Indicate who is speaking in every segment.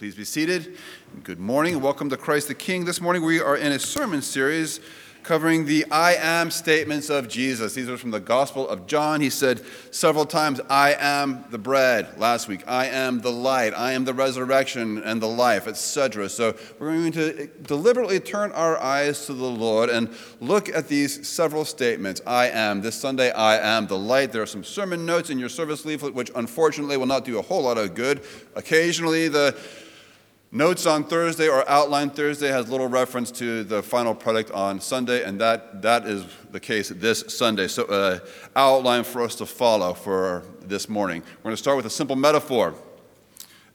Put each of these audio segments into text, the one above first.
Speaker 1: Please be seated. Good morning welcome to Christ the King. This morning we are in a sermon series covering the I am statements of Jesus. These are from the Gospel of John. He said several times, I am the bread last week, I am the light, I am the resurrection and the life, etc. So we're going to deliberately turn our eyes to the Lord and look at these several statements. I am. This Sunday, I am the light. There are some sermon notes in your service leaflet, which unfortunately will not do a whole lot of good. Occasionally, the Notes on Thursday or outline Thursday has little reference to the final product on Sunday, and that, that is the case this Sunday. So, uh, outline for us to follow for this morning. We're going to start with a simple metaphor.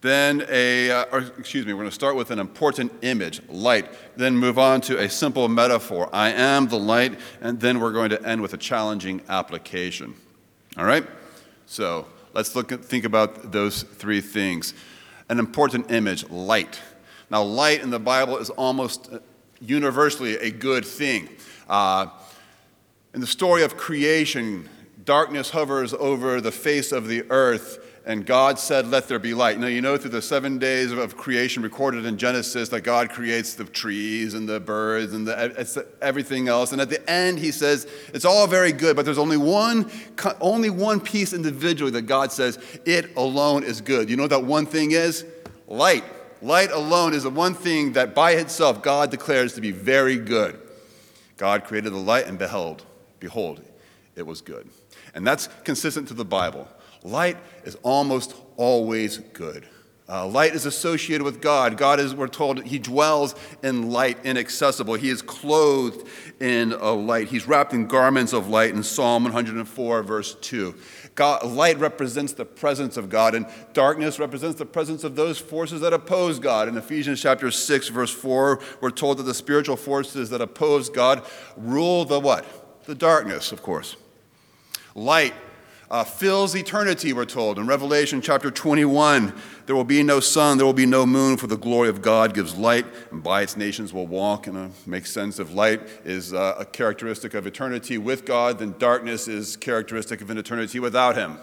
Speaker 1: Then, a, uh, or, excuse me, we're going to start with an important image, light. Then move on to a simple metaphor, I am the light. And then we're going to end with a challenging application. All right? So, let's look at, think about those three things an important image light. Now, light in the Bible is almost universally a good thing. Uh, in the story of creation, darkness hovers over the face of the earth, and God said, Let there be light. Now, you know, through the seven days of creation recorded in Genesis, that God creates the trees and the birds and the, everything else. And at the end, he says, It's all very good, but there's only one, only one piece individually that God says, It alone is good. You know what that one thing is? Light. Light alone is the one thing that by itself God declares to be very good. God created the light and beheld, behold, it was good. And that's consistent to the Bible. Light is almost always good. Uh, light is associated with God. God is, we're told, He dwells in light, inaccessible. He is clothed in a light. He's wrapped in garments of light in Psalm 104, verse 2. God, light represents the presence of God, and darkness represents the presence of those forces that oppose God. In Ephesians chapter 6, verse 4, we're told that the spiritual forces that oppose God rule the what? The darkness, of course. Light uh, fills eternity, we're told. In Revelation chapter 21, there will be no sun, there will be no moon, for the glory of God gives light, and by its nations will walk. And it makes sense if light is uh, a characteristic of eternity with God, then darkness is characteristic of an eternity without Him.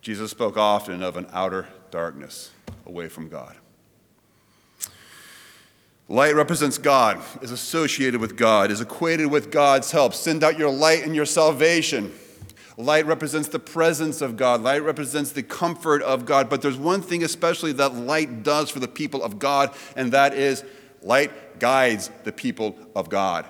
Speaker 1: Jesus spoke often of an outer darkness away from God. Light represents God, is associated with God, is equated with God's help. Send out your light and your salvation. Light represents the presence of God. Light represents the comfort of God. But there's one thing especially that light does for the people of God, and that is light guides the people of God.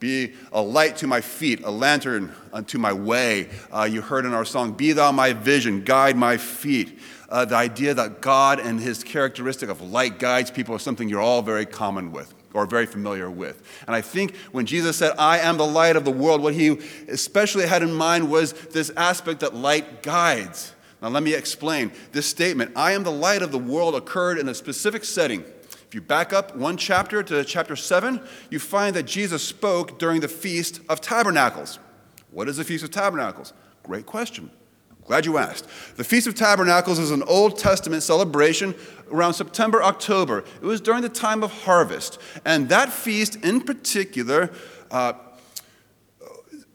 Speaker 1: Be a light to my feet, a lantern unto my way. Uh, you heard in our song, Be thou my vision, guide my feet. Uh, the idea that God and his characteristic of light guides people is something you're all very common with or very familiar with. And I think when Jesus said, I am the light of the world, what he especially had in mind was this aspect that light guides. Now, let me explain. This statement, I am the light of the world, occurred in a specific setting. If you back up one chapter to chapter 7, you find that Jesus spoke during the Feast of Tabernacles. What is the Feast of Tabernacles? Great question. Glad you asked. The Feast of Tabernacles is an Old Testament celebration around September, October. It was during the time of harvest. And that feast in particular uh,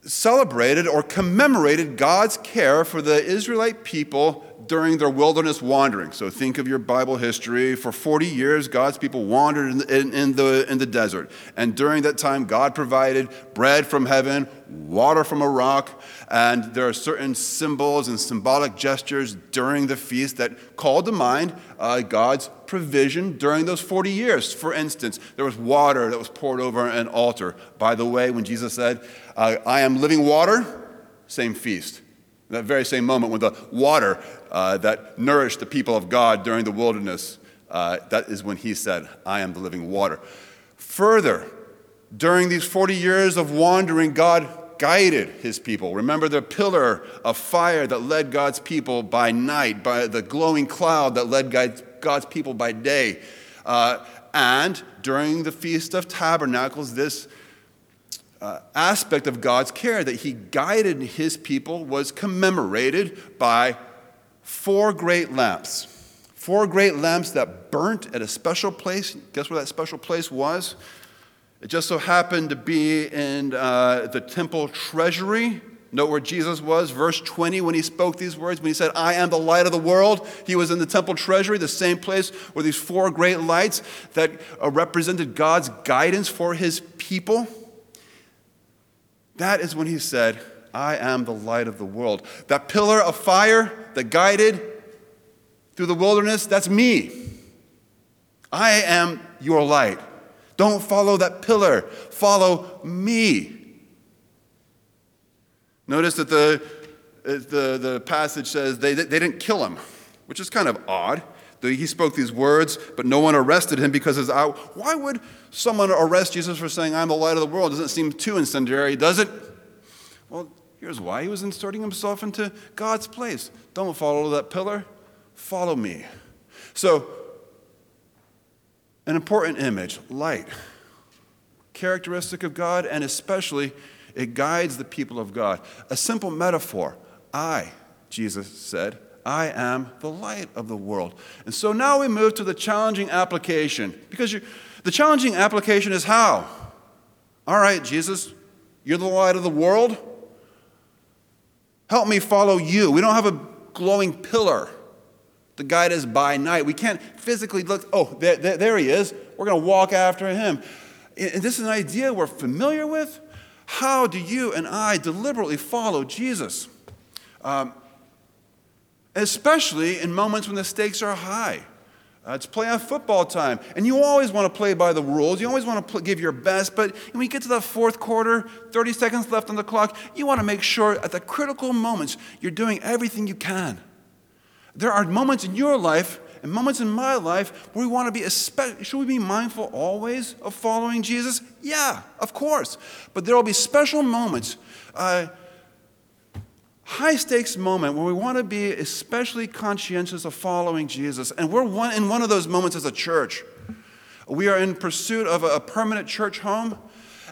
Speaker 1: celebrated or commemorated God's care for the Israelite people during their wilderness wandering. So think of your Bible history. For 40 years, God's people wandered in the, in, in, the, in the desert. And during that time, God provided bread from heaven, water from a rock, and there are certain symbols and symbolic gestures during the feast that call to mind uh, God's provision during those 40 years. For instance, there was water that was poured over an altar. By the way, when Jesus said, uh, I am living water, same feast. That very same moment when the water uh, that nourished the people of God during the wilderness, uh, that is when he said, I am the living water. Further, during these 40 years of wandering, God guided his people. Remember the pillar of fire that led God's people by night, by the glowing cloud that led God's people by day. Uh, and during the Feast of Tabernacles, this uh, aspect of God's care that he guided his people was commemorated by four great lamps. Four great lamps that burnt at a special place. Guess where that special place was? It just so happened to be in uh, the temple treasury Note where Jesus was, verse 20, when he spoke these words, when he said, I am the light of the world. He was in the temple treasury, the same place where these four great lights that uh, represented God's guidance for his people. That is when he said, I am the light of the world. That pillar of fire that guided through the wilderness, that's me. I am your light. Don't follow that pillar, follow me. Notice that the, the, the passage says they, they didn't kill him, which is kind of odd. He spoke these words, but no one arrested him because his. Why would someone arrest Jesus for saying, I'm the light of the world? Doesn't seem too incendiary, does it? Well, here's why. He was inserting himself into God's place. Don't follow that pillar, follow me. So, an important image light, characteristic of God, and especially it guides the people of God. A simple metaphor I, Jesus said, I am the light of the world. And so now we move to the challenging application. Because the challenging application is how? All right, Jesus, you're the light of the world. Help me follow you. We don't have a glowing pillar to guide us by night. We can't physically look, oh, there, there, there he is. We're going to walk after him. And this is an idea we're familiar with. How do you and I deliberately follow Jesus? Um, especially in moments when the stakes are high. Uh, it's playoff football time, and you always want to play by the rules. You always want to pl- give your best, but when you get to the fourth quarter, 30 seconds left on the clock, you want to make sure at the critical moments you're doing everything you can. There are moments in your life and moments in my life where we want to be, especially, should we be mindful always of following Jesus? Yeah, of course. But there will be special moments, uh, high stakes moment where we want to be especially conscientious of following Jesus. And we're one, in one of those moments as a church. We are in pursuit of a permanent church home.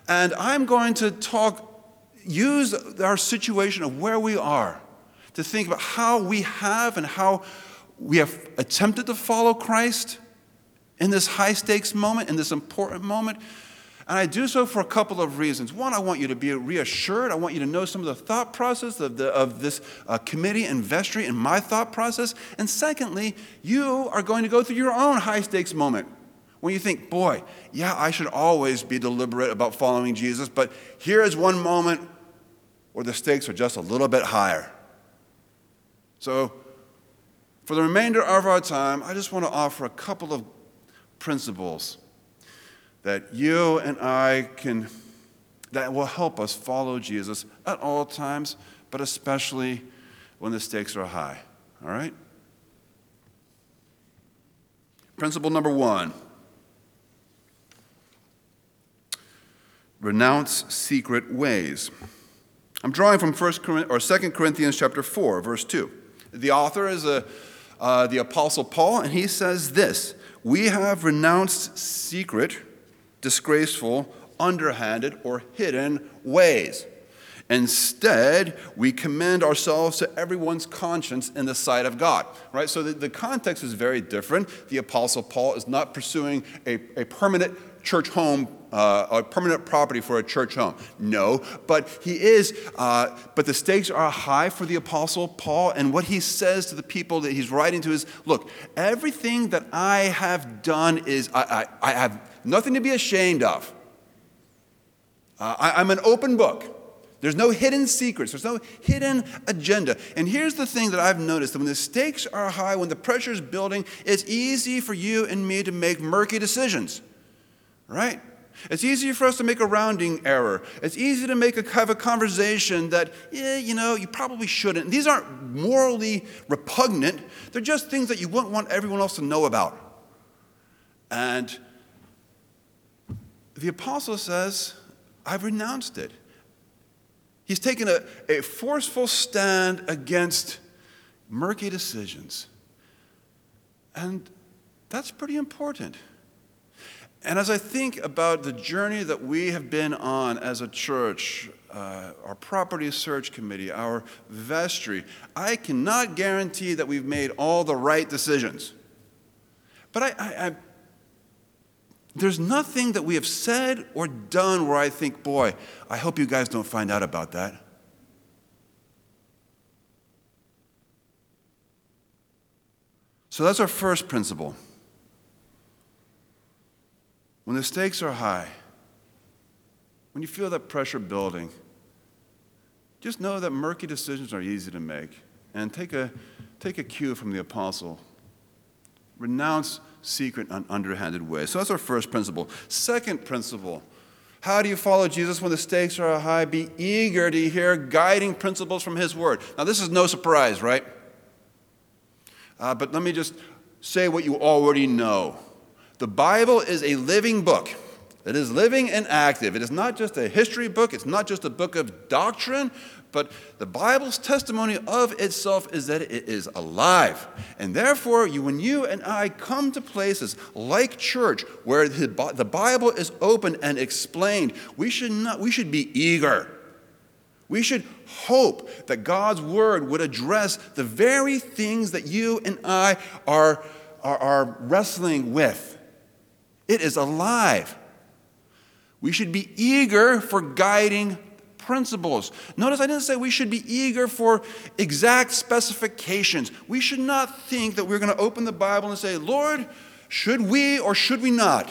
Speaker 1: And I'm going to talk, use our situation of where we are to think about how we have and how we have attempted to follow Christ in this high stakes moment, in this important moment. And I do so for a couple of reasons. One, I want you to be reassured. I want you to know some of the thought process of, the, of this uh, committee and vestry and my thought process. And secondly, you are going to go through your own high stakes moment when you think, boy, yeah, I should always be deliberate about following Jesus, but here is one moment where the stakes are just a little bit higher. So, for the remainder of our time, I just want to offer a couple of principles that you and I can, that will help us follow Jesus at all times, but especially when the stakes are high. All right? Principle number one renounce secret ways. I'm drawing from 1 Corinthians, or 2 Corinthians chapter 4, verse 2. The author is a uh, the Apostle Paul, and he says this We have renounced secret, disgraceful, underhanded, or hidden ways. Instead, we commend ourselves to everyone's conscience in the sight of God. Right? So the, the context is very different. The Apostle Paul is not pursuing a, a permanent church home uh, a permanent property for a church home. No, but he is, uh, but the stakes are high for the Apostle Paul. And what he says to the people that he's writing to is look, everything that I have done is, I, I, I have nothing to be ashamed of. Uh, I, I'm an open book. There's no hidden secrets. There's no hidden agenda. And here's the thing that I've noticed that when the stakes are high, when the pressure is building, it's easy for you and me to make murky decisions, right? It's easy for us to make a rounding error. It's easy to make a have a conversation that, yeah, you know, you probably shouldn't. These aren't morally repugnant. They're just things that you wouldn't want everyone else to know about. And the apostle says, I've renounced it. He's taken a, a forceful stand against murky decisions. And that's pretty important. And as I think about the journey that we have been on as a church, uh, our property search committee, our vestry, I cannot guarantee that we've made all the right decisions. But I, I, I, there's nothing that we have said or done where I think, boy, I hope you guys don't find out about that. So that's our first principle. When the stakes are high, when you feel that pressure building, just know that murky decisions are easy to make. And take a, take a cue from the apostle. Renounce secret and underhanded way. So that's our first principle. Second principle how do you follow Jesus when the stakes are high? Be eager to hear guiding principles from His Word. Now, this is no surprise, right? Uh, but let me just say what you already know. The Bible is a living book. It is living and active. It is not just a history book, it's not just a book of doctrine, but the Bible's testimony of itself is that it is alive. And therefore, you, when you and I come to places like church where the Bible is open and explained, we should, not, we should be eager. We should hope that God's word would address the very things that you and I are, are, are wrestling with. It is alive. We should be eager for guiding principles. Notice I didn't say we should be eager for exact specifications. We should not think that we're going to open the Bible and say, Lord, should we or should we not?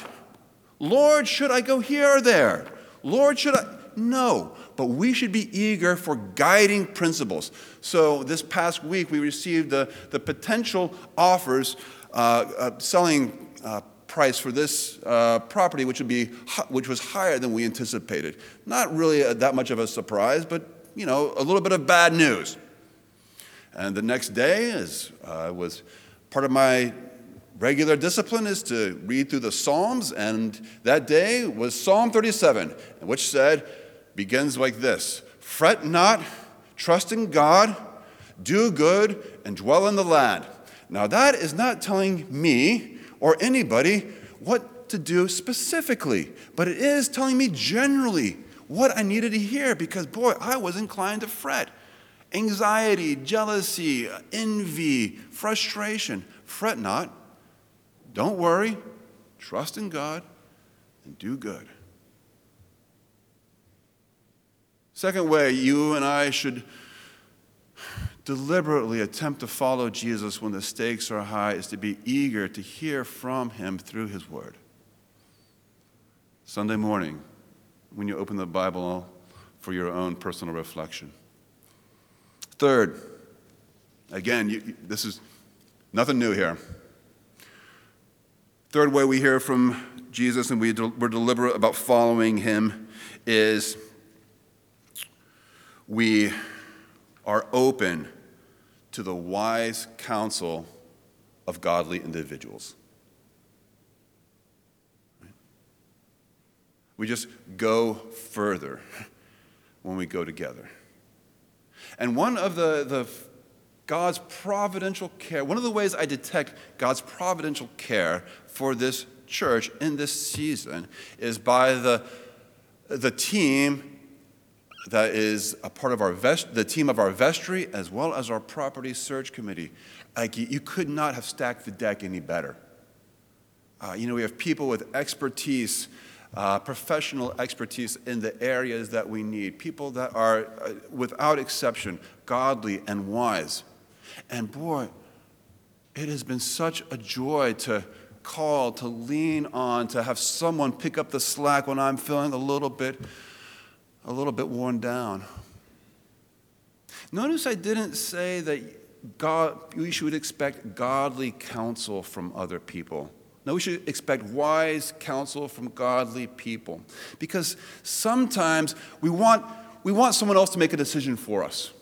Speaker 1: Lord, should I go here or there? Lord, should I? No, but we should be eager for guiding principles. So this past week, we received the, the potential offers uh, uh, selling. Uh, price for this uh, property, which, would be, which was higher than we anticipated. Not really a, that much of a surprise, but you know, a little bit of bad news. And the next day as uh, was part of my regular discipline is to read through the Psalms, and that day was Psalm 37, which said, begins like this Fret not, trust in God, do good, and dwell in the land. Now, that is not telling me or anybody what to do specifically, but it is telling me generally what I needed to hear because, boy, I was inclined to fret. Anxiety, jealousy, envy, frustration. Fret not. Don't worry. Trust in God and do good. Second way you and I should deliberately attempt to follow Jesus when the stakes are high is to be eager to hear from him through his word. Sunday morning, when you open the Bible for your own personal reflection. Third, again, you, this is nothing new here. Third way we hear from Jesus and we we're deliberate about following him is we are open to the wise counsel of godly individuals. We just go further when we go together. And one of the, the God's providential care, one of the ways I detect God's providential care for this church in this season is by the, the team that is a part of our vest, the team of our vestry as well as our property search committee. Like you could not have stacked the deck any better. Uh, you know, we have people with expertise, uh, professional expertise in the areas that we need, people that are, uh, without exception, godly and wise. And boy, it has been such a joy to call, to lean on, to have someone pick up the slack when I'm feeling a little bit a little bit worn down. Notice I didn't say that God, we should expect godly counsel from other people. No, we should expect wise counsel from godly people. Because sometimes we want, we want someone else to make a decision for us.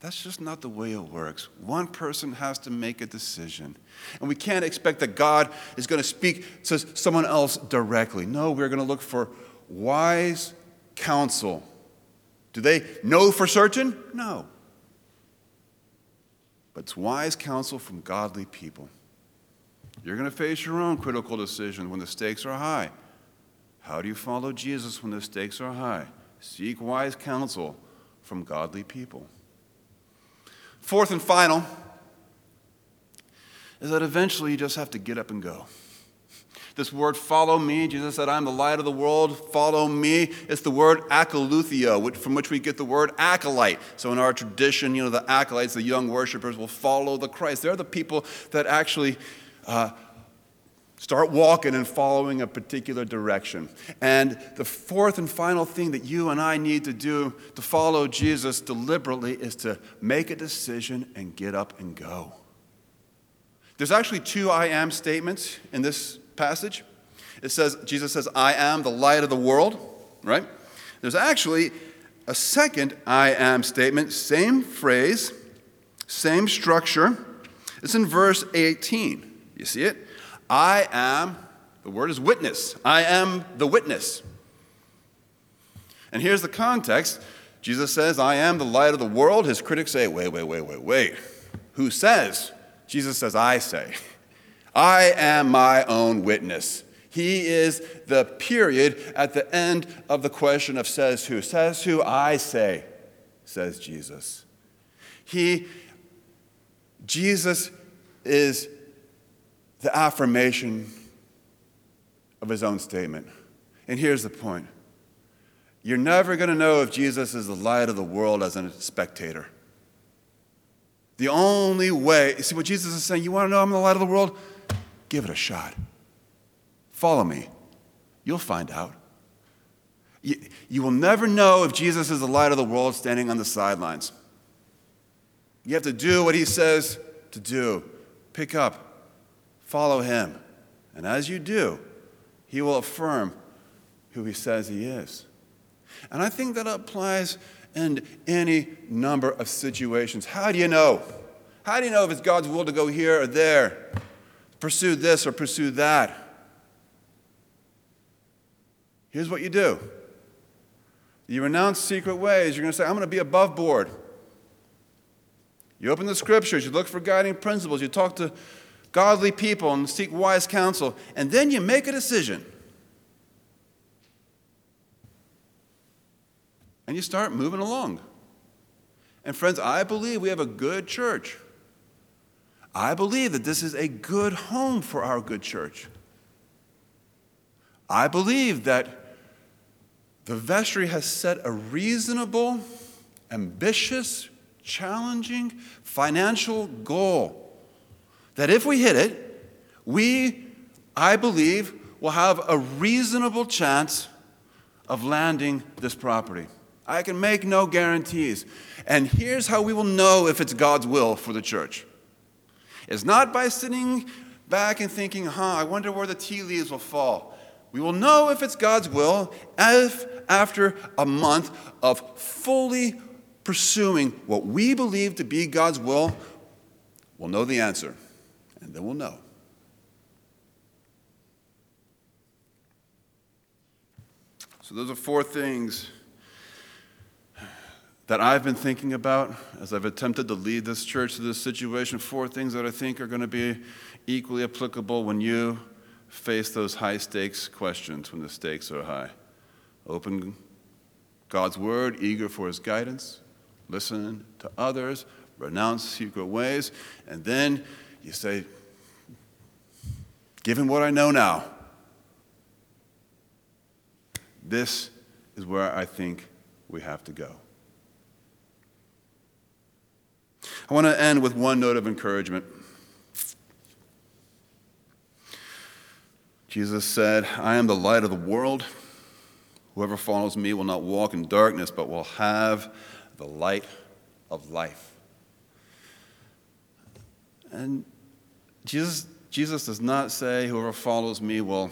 Speaker 1: That's just not the way it works. One person has to make a decision. And we can't expect that God is going to speak to someone else directly. No, we're going to look for wise counsel. Do they know for certain? No. But it's wise counsel from godly people. You're going to face your own critical decision when the stakes are high. How do you follow Jesus when the stakes are high? Seek wise counsel from godly people. Fourth and final is that eventually you just have to get up and go. This word follow me, Jesus said, I'm the light of the world, follow me. It's the word akoluthio, from which we get the word acolyte. So in our tradition, you know, the acolytes, the young worshipers, will follow the Christ. They're the people that actually uh, start walking and following a particular direction. And the fourth and final thing that you and I need to do to follow Jesus deliberately is to make a decision and get up and go. There's actually two I am statements in this passage. It says, Jesus says, I am the light of the world, right? There's actually a second I am statement, same phrase, same structure. It's in verse 18. You see it? I am, the word is witness. I am the witness. And here's the context Jesus says, I am the light of the world. His critics say, wait, wait, wait, wait, wait. Who says? Jesus says, I say. I am my own witness. He is the period at the end of the question of says who. Says who I say, says Jesus. He, Jesus is the affirmation of his own statement. And here's the point you're never going to know if Jesus is the light of the world as a spectator. The only way, see what Jesus is saying, you want to know I'm the light of the world? Give it a shot. Follow me. You'll find out. You, you will never know if Jesus is the light of the world standing on the sidelines. You have to do what he says to do. Pick up, follow him. And as you do, he will affirm who he says he is. And I think that applies in any number of situations. How do you know? How do you know if it's God's will to go here or there? Pursue this or pursue that. Here's what you do you renounce secret ways. You're going to say, I'm going to be above board. You open the scriptures, you look for guiding principles, you talk to godly people and seek wise counsel, and then you make a decision. And you start moving along. And friends, I believe we have a good church. I believe that this is a good home for our good church. I believe that the vestry has set a reasonable, ambitious, challenging financial goal. That if we hit it, we, I believe, will have a reasonable chance of landing this property. I can make no guarantees. And here's how we will know if it's God's will for the church is not by sitting back and thinking, huh, I wonder where the tea leaves will fall. We will know if it's God's will if after a month of fully pursuing what we believe to be God's will, we'll know the answer. And then we'll know. So, those are four things that I've been thinking about as I've attempted to lead this church to this situation. Four things that I think are going to be equally applicable when you face those high stakes questions, when the stakes are high. Open God's word, eager for his guidance, listen to others, renounce secret ways, and then you say, Given what I know now, this is where I think we have to go. I want to end with one note of encouragement. Jesus said, I am the light of the world. Whoever follows me will not walk in darkness, but will have the light of life. And Jesus, Jesus does not say, Whoever follows me will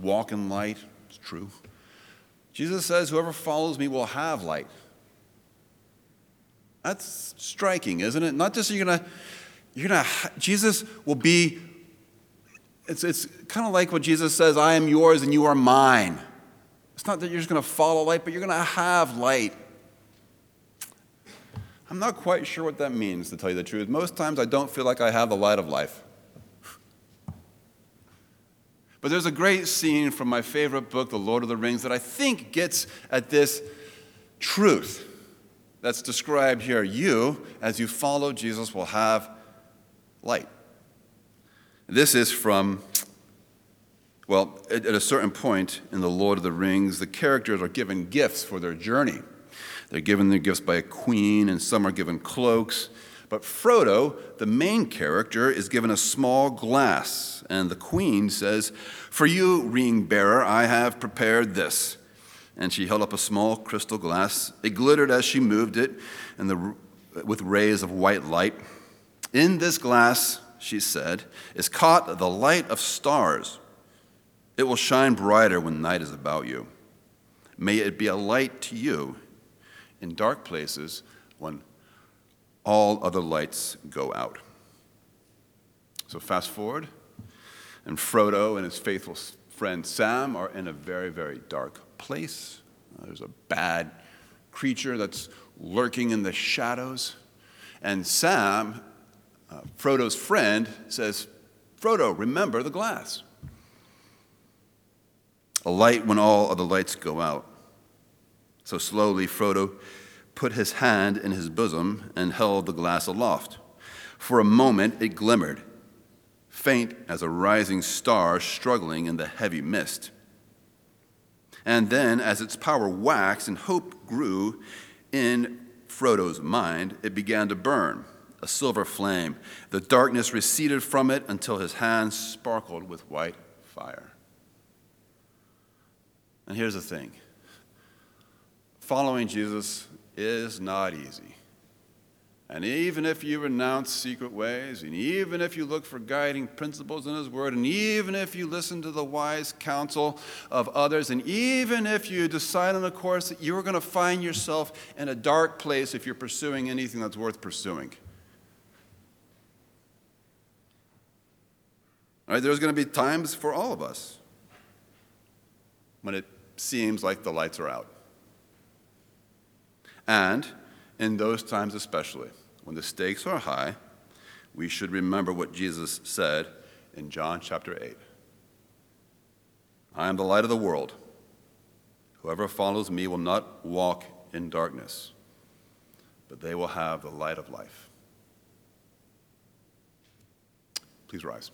Speaker 1: walk in light. It's true. Jesus says, Whoever follows me will have light. That's striking, isn't it? Not just you're gonna, you're gonna, Jesus will be, it's, it's kind of like what Jesus says, I am yours and you are mine. It's not that you're just gonna follow light, but you're gonna have light. I'm not quite sure what that means, to tell you the truth. Most times I don't feel like I have the light of life. But there's a great scene from my favorite book, The Lord of the Rings, that I think gets at this truth that's described here. You, as you follow Jesus, will have light. This is from Well, at, at a certain point in The Lord of the Rings, the characters are given gifts for their journey. They're given their gifts by a queen, and some are given cloaks. But Frodo, the main character, is given a small glass, and the queen says, For you, ring bearer, I have prepared this. And she held up a small crystal glass. It glittered as she moved it and the, with rays of white light. In this glass, she said, is caught the light of stars. It will shine brighter when night is about you. May it be a light to you in dark places when all other lights go out. So, fast forward, and Frodo and his faithful friend Sam are in a very, very dark place. Uh, there's a bad creature that's lurking in the shadows. And Sam, uh, Frodo's friend, says, Frodo, remember the glass. A light when all other lights go out. So slowly, Frodo put his hand in his bosom and held the glass aloft. For a moment it glimmered, faint as a rising star struggling in the heavy mist. And then, as its power waxed and hope grew in Frodo's mind, it began to burn, a silver flame. The darkness receded from it until his hands sparkled with white fire. And here's the thing following Jesus is not easy. And even if you renounce secret ways, and even if you look for guiding principles in His Word, and even if you listen to the wise counsel of others, and even if you decide on a course that you're going to find yourself in a dark place if you're pursuing anything that's worth pursuing. All right, there's going to be times for all of us when it seems like the lights are out. And in those times, especially, when the stakes are high, we should remember what Jesus said in John chapter 8 I am the light of the world. Whoever follows me will not walk in darkness, but they will have the light of life. Please rise.